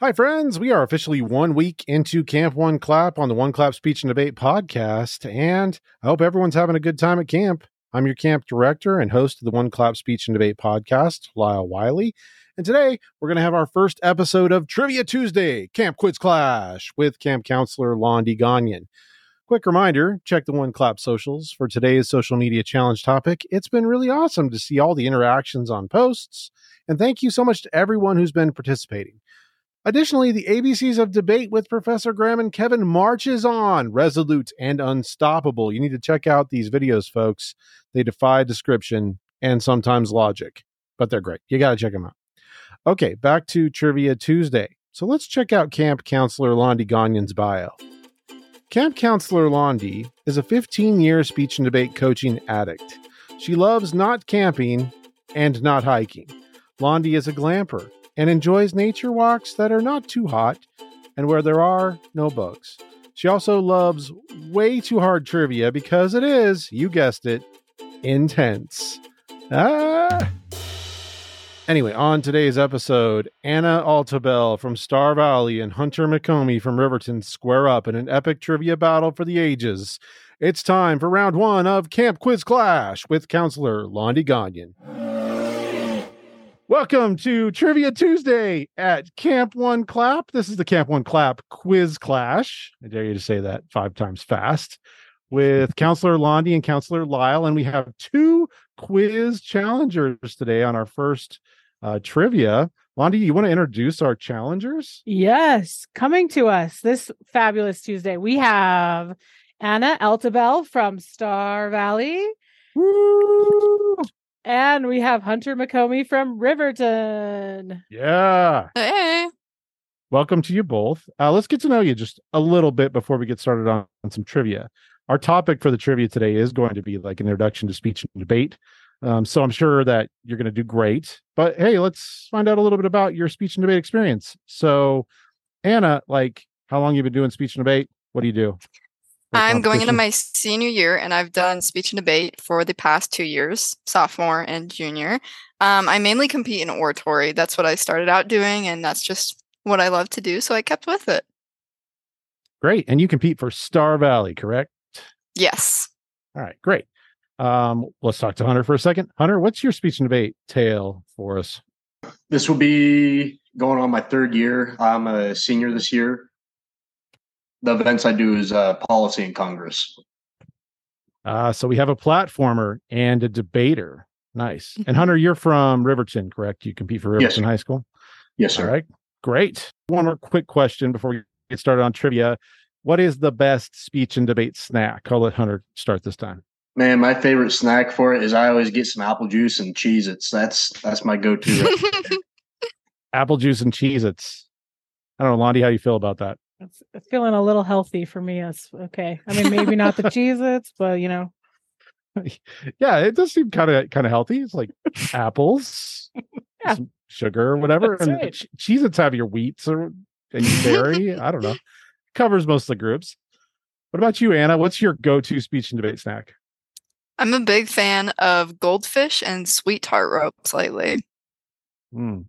Hi, friends. We are officially one week into Camp One Clap on the One Clap Speech and Debate podcast, and I hope everyone's having a good time at camp. I'm your camp director and host of the One Clap Speech and Debate podcast, Lyle Wiley. And today we're going to have our first episode of Trivia Tuesday Camp Quiz Clash with camp counselor Londe Gagnon. Quick reminder check the One Clap socials for today's social media challenge topic. It's been really awesome to see all the interactions on posts, and thank you so much to everyone who's been participating. Additionally, the ABCs of debate with Professor Graham and Kevin marches on, resolute and unstoppable. You need to check out these videos, folks. They defy description and sometimes logic, but they're great. You got to check them out. Okay, back to Trivia Tuesday. So let's check out Camp Counselor Londe Gagnon's bio. Camp Counselor Londe is a 15 year speech and debate coaching addict. She loves not camping and not hiking. Londe is a glamper and enjoys nature walks that are not too hot and where there are no bugs. She also loves way too hard trivia because it is, you guessed it, intense. Ah. Anyway, on today's episode, Anna Altabell from Star Valley and Hunter McComey from Riverton square up in an epic trivia battle for the ages. It's time for round one of Camp Quiz Clash with counselor Londe Gagnon. Welcome to Trivia Tuesday at Camp One Clap. This is the Camp One Clap Quiz Clash. I dare you to say that five times fast with Counselor Londe and Counselor Lyle. And we have two quiz challengers today on our first uh, trivia. Londe, you want to introduce our challengers? Yes, coming to us this fabulous Tuesday, we have Anna Altabell from Star Valley. Woo! And we have Hunter McComey from Riverton. Yeah. Hey. Welcome to you both. Uh, let's get to know you just a little bit before we get started on, on some trivia. Our topic for the trivia today is going to be like an introduction to speech and debate. Um, so I'm sure that you're going to do great. But hey, let's find out a little bit about your speech and debate experience. So, Anna, like, how long you been doing speech and debate? What do you do? I'm going into my senior year and I've done speech and debate for the past two years, sophomore and junior. Um, I mainly compete in oratory. That's what I started out doing, and that's just what I love to do. So I kept with it. Great. And you compete for Star Valley, correct? Yes. All right, great. Um, let's talk to Hunter for a second. Hunter, what's your speech and debate tale for us? This will be going on my third year. I'm a senior this year the events I do is uh, policy in Congress. Uh, so we have a platformer and a debater. Nice. And Hunter, you're from Riverton, correct? You compete for Riverton yes, High School? Yes, sir. All right. Great. One more quick question before we get started on trivia. What is the best speech and debate snack? I'll let Hunter start this time. Man, my favorite snack for it is I always get some apple juice and cheese. Its. That's that's my go-to. apple juice and cheese. Its. I don't know, Londe, how do you feel about that? It's, it's feeling a little healthy for me. It's okay. I mean, maybe not the Cheez Its, but you know. Yeah, it does seem kind of kind of healthy. It's like apples, yeah. sugar or whatever. That's and right. Cheez Its have your wheats or and your dairy. I don't know. Covers most of the groups. What about you, Anna? What's your go-to speech and debate snack? I'm a big fan of goldfish and sweet tart ropes lately. Mm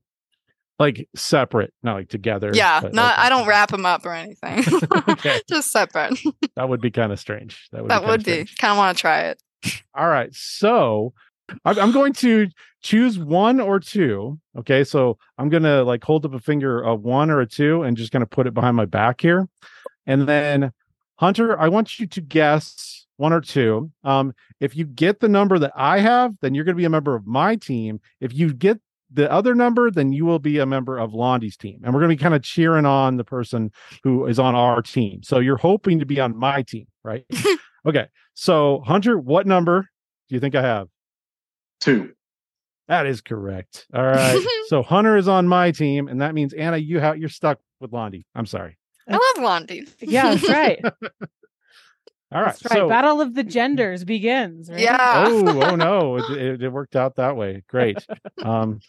like separate, not like together. Yeah, not. Like, I don't wrap them up or anything. Just separate. that would be kind of strange. That would. That be would be. Kind of want to try it. All right, so I'm going to choose one or two. Okay, so I'm gonna like hold up a finger, a one or a two, and just gonna put it behind my back here, and then Hunter, I want you to guess one or two. Um, if you get the number that I have, then you're going to be a member of my team. If you get the other number, then you will be a member of Londe's team. And we're going to be kind of cheering on the person who is on our team. So you're hoping to be on my team, right? Hmm. okay. So, Hunter, what number do you think I have? Two. That is correct. All right. so Hunter is on my team, and that means Anna, you have you're stuck with Londe. I'm sorry. I love Londe. Yeah, that's right. All right. That's right. So, Battle of the genders begins. Right? Yeah. oh, oh no. It, it, it, worked out that way. Great. Um,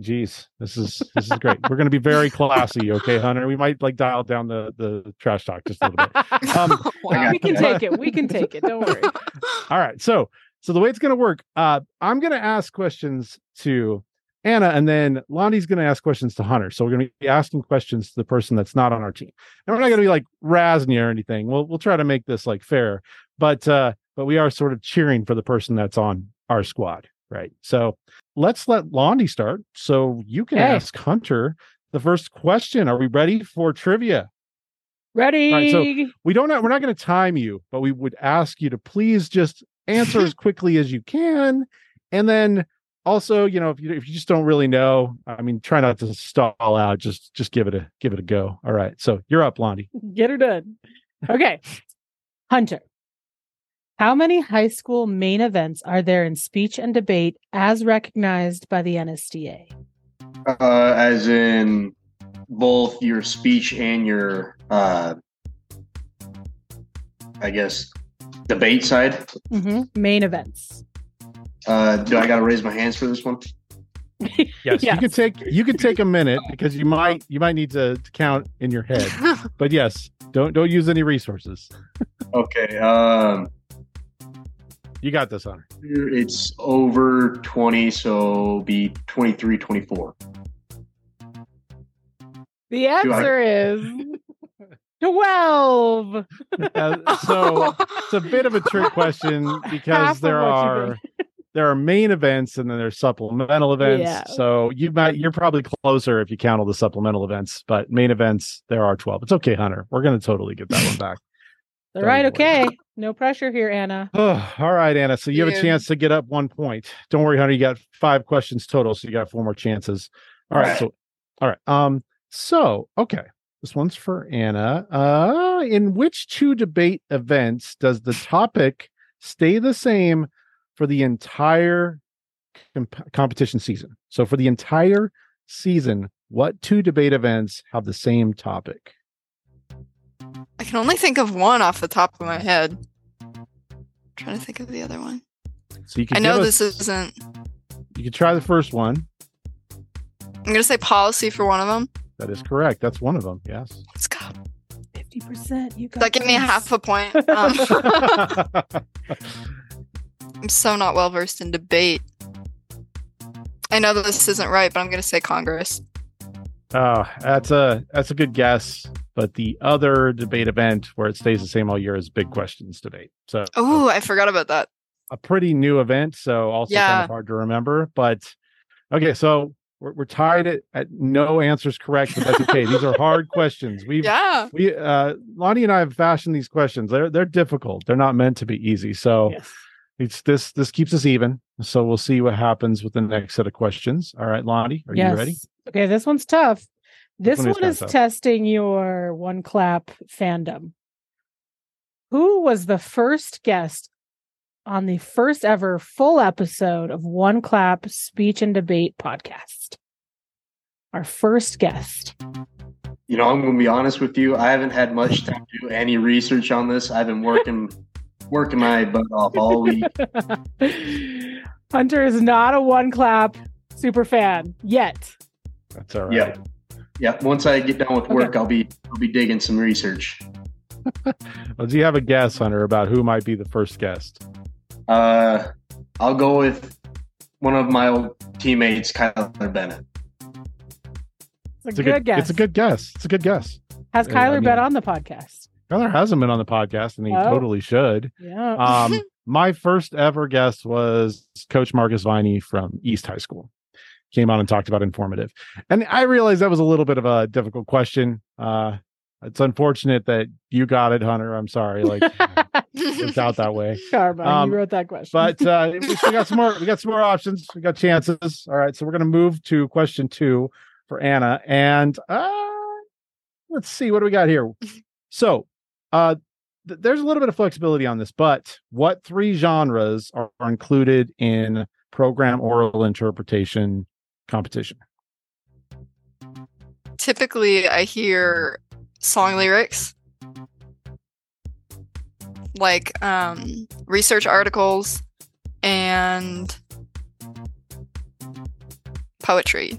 geez, this is this is great. We're gonna be very classy, okay, Hunter. We might like dial down the the trash talk just a little bit. Um, we can take it. We can take it. Don't worry. All right. So so the way it's gonna work, uh, I'm gonna ask questions to Anna, and then Lonnie's going to ask questions to Hunter. So we're going to be asking questions to the person that's not on our team. And we're not going to be like razzing you or anything. We'll we'll try to make this like fair, but uh, but we are sort of cheering for the person that's on our squad, right? So let's let Lonnie start. So you can Okay. ask Hunter the first question. Are we ready for trivia? Ready? right, so- We don't. We're not going to time you, but we would ask you to please just answer as quickly as you can, and then also, you know, if you if you just don't really know, I mean, try not to stall out. Just just give it a give it a go. All right. So you're up, Lonnie. Get her done. Okay. Hunter. How many high school main events are there in speech and debate as recognized by the NSDA? Uh, as in both your speech and your, uh, I guess, debate side. Mhm. Main events. Uh, do I got to raise my hands for this one? Yes, you Yes. can take you can take a minute because you might you might need to, to count in your head. But yes, don't don't use any resources. Okay. Um, You got this, Hunter. it's over 20, so be 23, 24. The I- answer is 12. Uh, so it's a bit of a trick question because of there what you are there are main events and then there's supplemental events. Yeah. So you might you're probably closer if you count all the supplemental events, but main events there are 12. It's okay, Hunter. We're going to totally get that one back. All Don't right, worry. okay. No pressure here, Anna. Oh, all right, Anna. So you have a chance to get up one point. Don't worry, Hunter. You got five questions total, so you got four more chances. All right. Right. So, all right. Um. So, okay. This one's for Anna. Uh, in which two debate events does the topic stay the same for the entire comp- competition season? So, for the entire season, what two debate events have the same topic? I can only think of one off the top of my head. trying to think of the other one. So you can. I know give this isn't. You can try the first one. I'm gonna say policy for one of them. That is correct. That's one of them. Yes. Let's go. 50%. You got That give me a half a point. Um, I'm so not well versed in debate. I know that this isn't right, but I'm gonna say Congress. Oh, that's a that's a good guess. But the other debate event where it stays the same all year is big questions debate. So Oh, I forgot about that. a pretty new event. So also kind of hard to remember. But okay, so we're, we're tied at, at no answers correct, but that's okay. These are hard questions. We've Yeah. we uh Lonnie and I have fashioned these questions. They're they're difficult. They're not meant to be easy. So Yes. It's this this keeps us even. So we'll see what happens with the next set of questions. All right, Lonnie, are you ready? Okay, this one's tough. This one is one kinda is testing your one clap fandom. Who was the first guest on the first ever full episode of One Clap Speech and Debate podcast? Our first guest. You know, I'm going to be honest with you. I haven't had much time to do any research on this. I've been working working my butt off all week. Hunter is not a one clap super fan yet. That's all right. Yeah. Yeah. Once I get done with Okay. work, I'll be I'll be digging some research. Well, do you have a guess, Hunter, about who might be the first guest? Uh, I'll go with one of my old teammates, Kyler Bennett. It's a, good, guess. It's a good guess. It's a good guess. Has Yeah, I Kyler been on the podcast? Kyler hasn't been on the podcast, and he Oh. totally should. Yeah. Um, my first ever guest was Coach Marcus Viney from East High School. Came on and talked about informative, and I realized that was a little bit of a difficult question. Uh, it's unfortunate that you got it, Hunter. I'm sorry, like it's out that way. Karma, Um, you wrote that question. But uh, we got some more. We got some more options. We got chances. All right, so we're gonna move to question two for Anna, and uh, let's see what do we got here. So, uh, th- there's a little bit of flexibility on this, but what three genres are, are included in program oral interpretation competition? Typically, I hear song lyrics, like um, research articles and poetry.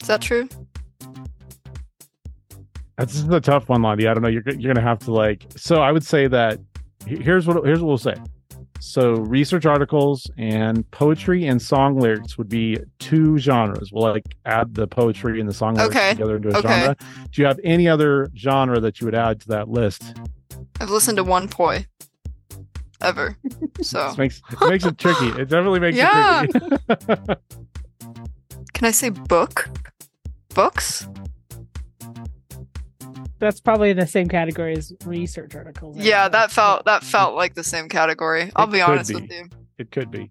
Is that true? That's this is a tough one, Lonnie. I don't know. You're you're gonna have to like. So I would say that here's what here's what we'll say. So research articles and poetry and song lyrics would be two genres. We'll like add the poetry and the song lyrics Okay. together into a Okay. genre. Do you have any other genre that you would add to that list? I've listened to one poi ever. So This makes it makes it tricky. It definitely makes Yeah. it tricky. can I say book? Books? That's probably in the same category as research articles. Yeah, think. that felt that felt like the same category. I'll It be honest be. with you. it could be.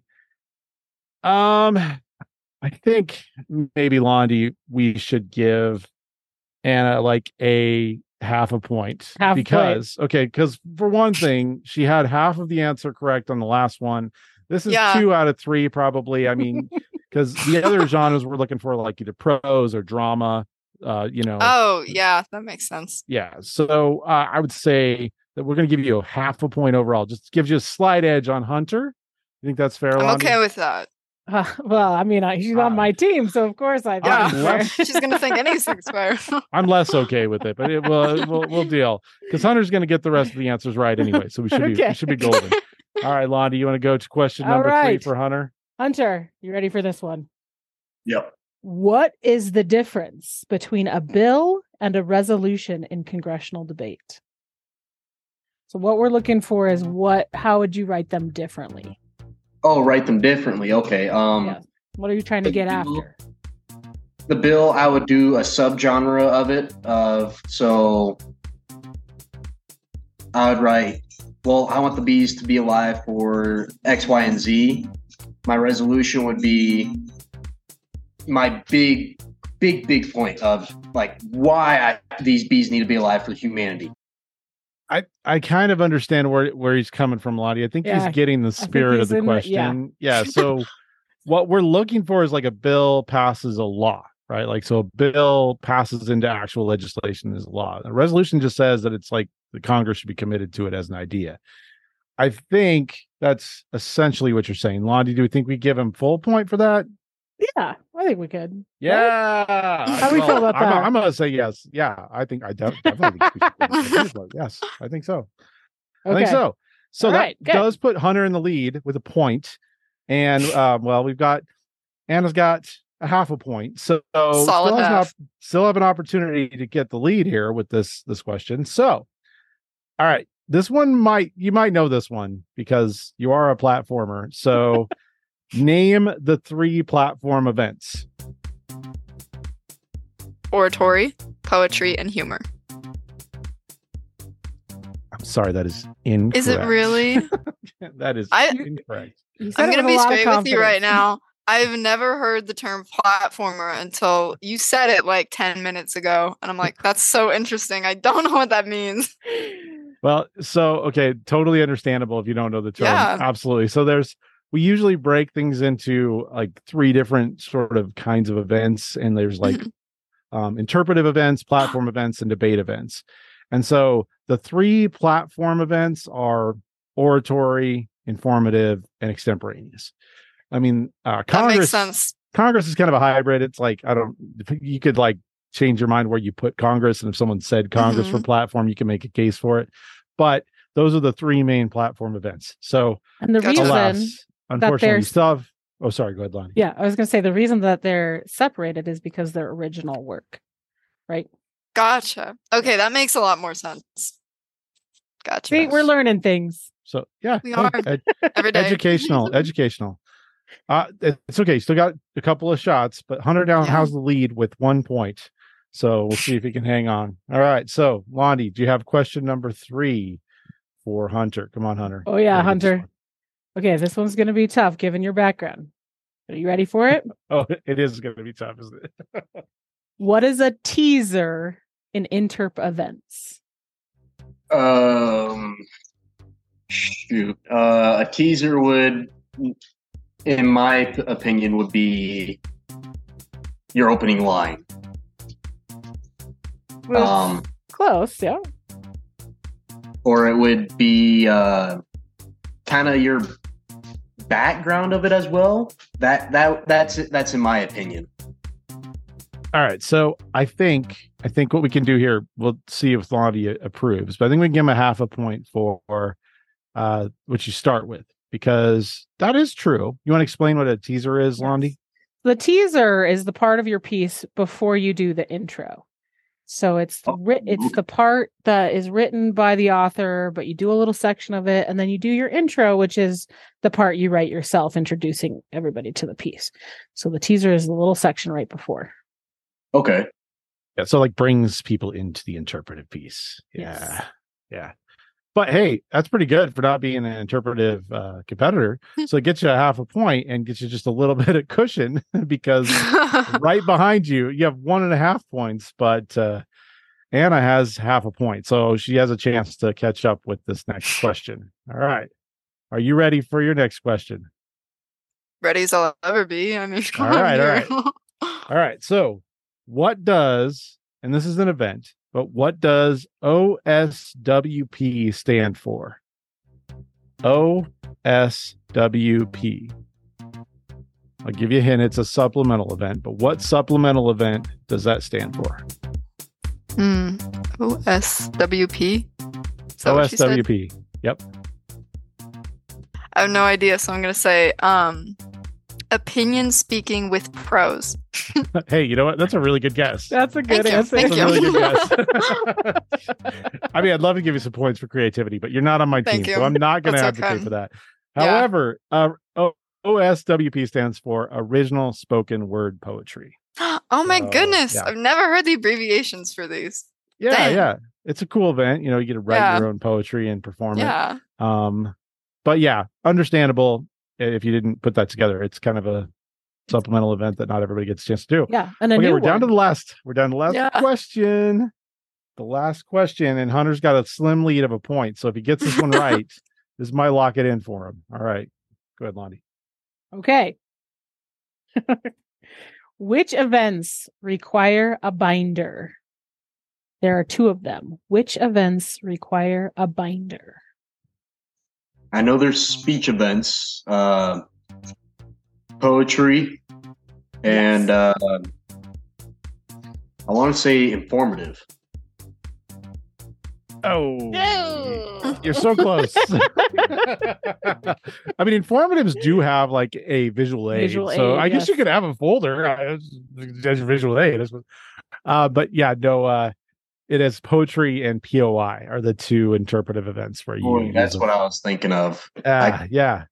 Um, I think maybe Londe, we should give Anna like a half a point Half a point. because okay, because for one thing, she had half of the answer correct on the last one. This is Yeah. two out of three, probably. I mean, because the other genres we're looking for like either prose or drama. Uh, you know, Oh yeah, that makes sense. yeah. So uh, I would say that we're going to give you a half a point overall. Just gives you a slight edge on Hunter. You think that's fair? I'm Londe? okay with that. Uh, well, I mean, I, she's on Uh, my team, so of course I. Yeah, less, she's going to think anything's fair. I'm less okay with it, but it will we'll, we'll deal because Hunter's going to get the rest of the answers right anyway. So we should be Okay. we should be golden. All right, Londe, you want to go to question All number three for Hunter? Hunter, you ready for this one? Yep. What is the difference between a bill and a resolution in congressional debate? So what we're looking for is what how would you write them differently? Oh, write them differently. Okay. Um, Yeah. What are you trying to get bill- after? the bill I would do a subgenre of it. Of so I would write. Well, I want the bees to be alive for X, Y, and Z. My resolution would be my big, big, big point of like why I, these bees need to be alive for humanity. I I kind of understand where where he's coming from, Londe. I think Yeah, he's getting the spirit of the in the- yeah. question. yeah. So what we're looking for is like a bill passes a law, right? Like so a bill passes into actual legislation is a law. A resolution just says that it's like the Congress should be committed to it as an idea. I think that's essentially what you're saying. Londe, do we think we give him full point for that? Yeah, I think we could. Yeah. How do we feel about I'm, that? I'm gonna say yes. Yeah, I think I def- definitely think we should give him full point. Yes, I think so. I think so. So All that right, does put Hunter in the lead with a point, and uh, well, we've got Anna's got a half a point, so Solid still, has half. op- still have an opportunity to get the lead here with this this question. So, all right, this one might you might know this one because you are a platformer. So, name the three platform events. Oratory, poetry, and humor. I'm sorry, that is incorrect. Is it really? that is I, incorrect. I'm gonna be straight with you right now. I've never heard the term platformer until you said it like 10 minutes ago. And I'm like, that's so interesting. I don't know what that means. Well, so okay, totally understandable if you don't know the term. Yeah. Absolutely. So there's we usually break things into like three different sort of kinds of events, and there's like um, interpretive events, platform events, and debate events. And so the three platform events are oratory, informative, and extemporaneous. I mean, uh, That Congress makes sense. Congress is kind of a hybrid. It's like I don't. You could like change your mind where you put Congress, and if someone said Congress for platform, you can make a case for it. But those are the three main platform events. So, And the reason, alas, unfortunately, you still have. Oh, sorry. Go ahead, Lonnie. yeah, I was going to say the reason that they're separated is because they're original work, right? Gotcha. Okay, that makes a lot more sense. Gotcha. See, we're learning things. So, yeah, We are. ed- Every day. educational, educational. Uh, it's okay. Still got a couple of shots, but Hunter down Yeah. has the lead with one point. So we'll see if he can hang on. All right. So, Lonnie, do you have question number three for Hunter? Come on, Hunter. Oh, yeah, Gotta get this Hunter. Okay, this one's going to be tough given your background. Are you ready for it? Oh, it is going to be tough, isn't it? what is a teaser in interp events? Um, shoot, uh, a teaser would, in my opinion, would be your opening line. Well, Um, close, yeah. or it would be uh, kind of your background of it as well. That that that's that's in my opinion. All right. So I think I think what we can do here, we'll see if Lonnie approves, but I think we can give him a half a point for uh what you start with because that is true. You want to explain what a teaser is, Londe? The teaser is the part of your piece before you do the intro. So it's the Oh, writ- it's the part that is written by the author, but you do a little section of it, and then you do your intro, which is the part you write yourself, introducing everybody to the piece. So the teaser is the little section right before. Okay. Yeah, so like brings people into the interpretive piece. Yes. Yeah. But hey, that's pretty good for not being an interpretive uh, competitor. So it gets you a half a point and gets you just a little bit of cushion because right behind you, you have one and a half points, but uh, Anna has half a point. So she has a chance to catch up with this next question. All right. Are you ready for your next question? Ready as I'll ever be. I mean, All right, all here. All right. So, what does, and this is an event, but what does OSWP stand for? OSWP. I'll give you a hint. It's a supplemental event, but what supplemental event does that stand for? Hmm. OSWP. Is that what you said? OSWP. Yep. I have no idea, so I'm gonna say um opinion speaking with pros. hey, you know what? That's a really good guess. That's a good you, answer. thank That's a you. really good guess. I mean, I'd love to give you some points for creativity, but you're not on my Thank team, so. I'm not going to advocate okay. for that. Yeah. However, uh, o- OSWP stands for Original Spoken Word Poetry. oh my So, goodness. yeah. I've never heard the abbreviations for these. Yeah, Dang. yeah, it's a cool event. You know, you get to write Yeah. your own poetry and perform Yeah. it. Um, but yeah, understandable if you didn't put that together. It's kind of a supplemental event that not everybody gets a chance to do. Yeah, and okay, we're down to the last. We're down to the last Yeah. question. The last question, and Hunter's got a slim lead of a point. So if he gets this one right, this might lock it in for him. All right, go ahead, Lonnie. Okay. Which events require a binder? There are two of them. Which events require a binder? I know there's speech events, uh, poetry, and uh, I want to say informative. Oh, you're so close. I mean, informatives do have like a visual aid, Visual so aid, I guess you could have a folder uh, as as your visual aid. Uh, but yeah, no. Uh, it is poetry and POI are the two interpretive events where you. Boy, that's what I was thinking of. Ah, yeah.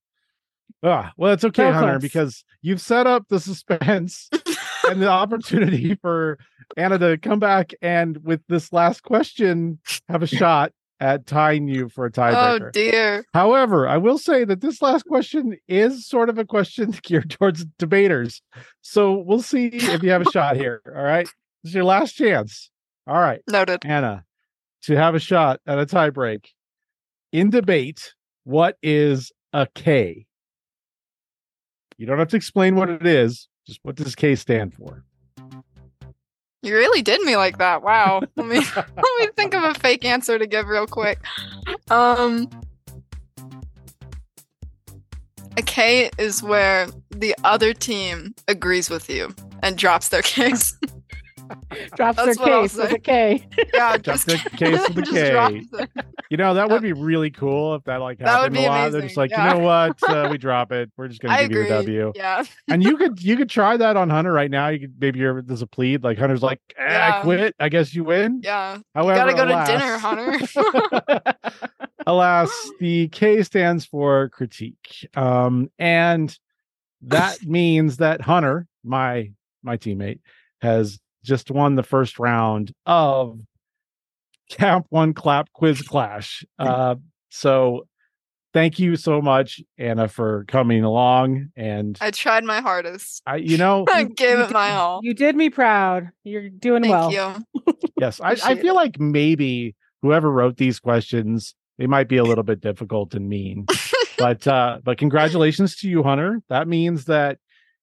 Ah, well, it's okay, So Hunter, close. because you've set up the suspense and the opportunity for Anna to come back and with this last question have a shot at tying you for a tiebreaker. Oh dear. However, I will say that this last question is sort of a question geared towards debaters. So we'll see if you have a shot here. All right. This is your last chance. All right. Noted. Anna, to have a shot at a tiebreak in debate, what is a K? You don't have to explain what it is. Just what does K stand for? You really did me like that. Wow. Let me let me think of a fake answer to give real quick. Um a K is where the other team agrees with you and drops their case. Drops their That's what case with a K. yeah, Drop just the case with a just K. You know, that would be really cool if that like That would happened a be lot. They're just like, yeah. you know what? Uh, we drop it. We're just gonna I give you the. W. Yeah. And you could you could try that on Hunter right now. You could maybe you're there's a plead like Hunter's like, eh, I quit. I guess you win. Yeah. However, gotta go to dinner, Hunter. alas, the K stands for critique. Um, and that means that Hunter, my my teammate, has just won the first round of Camp One Clap Quiz Clash. Uh, so thank you so much, Anna, for coming along. And I tried my hardest. I, you know, I gave it my all. You did me proud. You're doing Thank well. you. Yes, I, I feel it. like maybe whoever wrote these questions, they might be a little bit difficult and mean. but uh, but congratulations to you, Hunter. That means that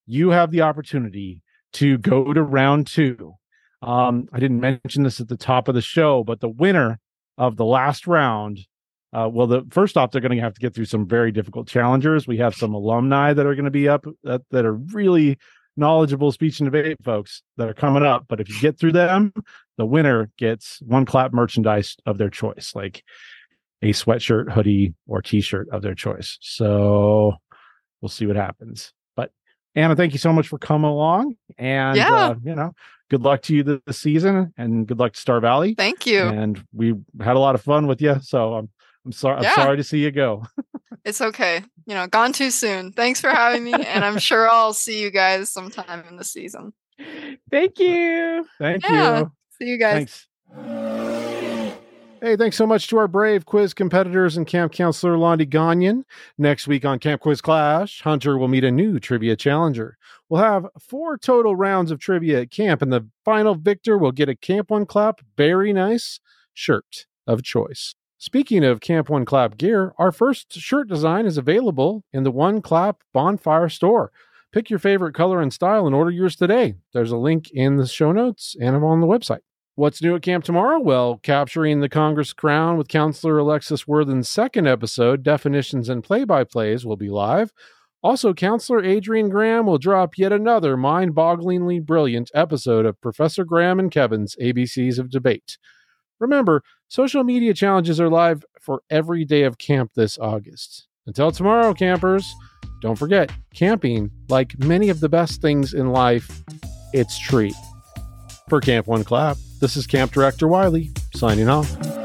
you have the opportunity to go to round two. Um, I didn't mention this at the top of the show, but the winner of the last round. Uh, well, the first off, they're going to have to get through some very difficult challengers. We have some alumni that are going to be up that, that are really knowledgeable speech and debate folks that are coming up. But if you get through them, the winner gets one clap merchandise of their choice. Like a sweatshirt, hoodie, or t-shirt of their choice. So we'll see what happens. Anna, thank you so much for coming along. And Yeah. uh, you know, good luck to you th- this season and good luck to Star Valley. Thank you. And we had a lot of fun with you. So I'm I'm sorry Yeah. I'm sorry to see you go. It's okay. You know, gone too soon. Thanks for having me. and I'm sure I'll see you guys sometime in the season. Thank you. Thank Yeah. you. See you guys. Thanks. Hey, thanks so much to our brave quiz competitors and camp counselor Londe Gagnon. Next week on Camp Quiz Clash, Hunter will meet a new trivia challenger. We'll have four total rounds of trivia at camp, and the final victor will get a Camp One Clap Very Nice shirt of choice. Speaking of Camp One Clap gear, our first shirt design is available in the One Clap Bonfire store. Pick your favorite color and style and order yours today. There's a link in the show notes and on the website. What's new at camp tomorrow? Well, capturing the Congress crown with Counselor Alexis Worthen's second episode, Definitions and Play by Plays, will be live. Also, Counselor Adrian Graham will drop yet another mind bogglingly brilliant episode of Professor Graham and Kevin's ABCs of Debate. Remember, social media challenges are live for every day of camp this August. Until tomorrow, campers, don't forget, camping, like many of the best things in life, it's treat. For Camp One Clap, this is Camp Director Wiley signing off.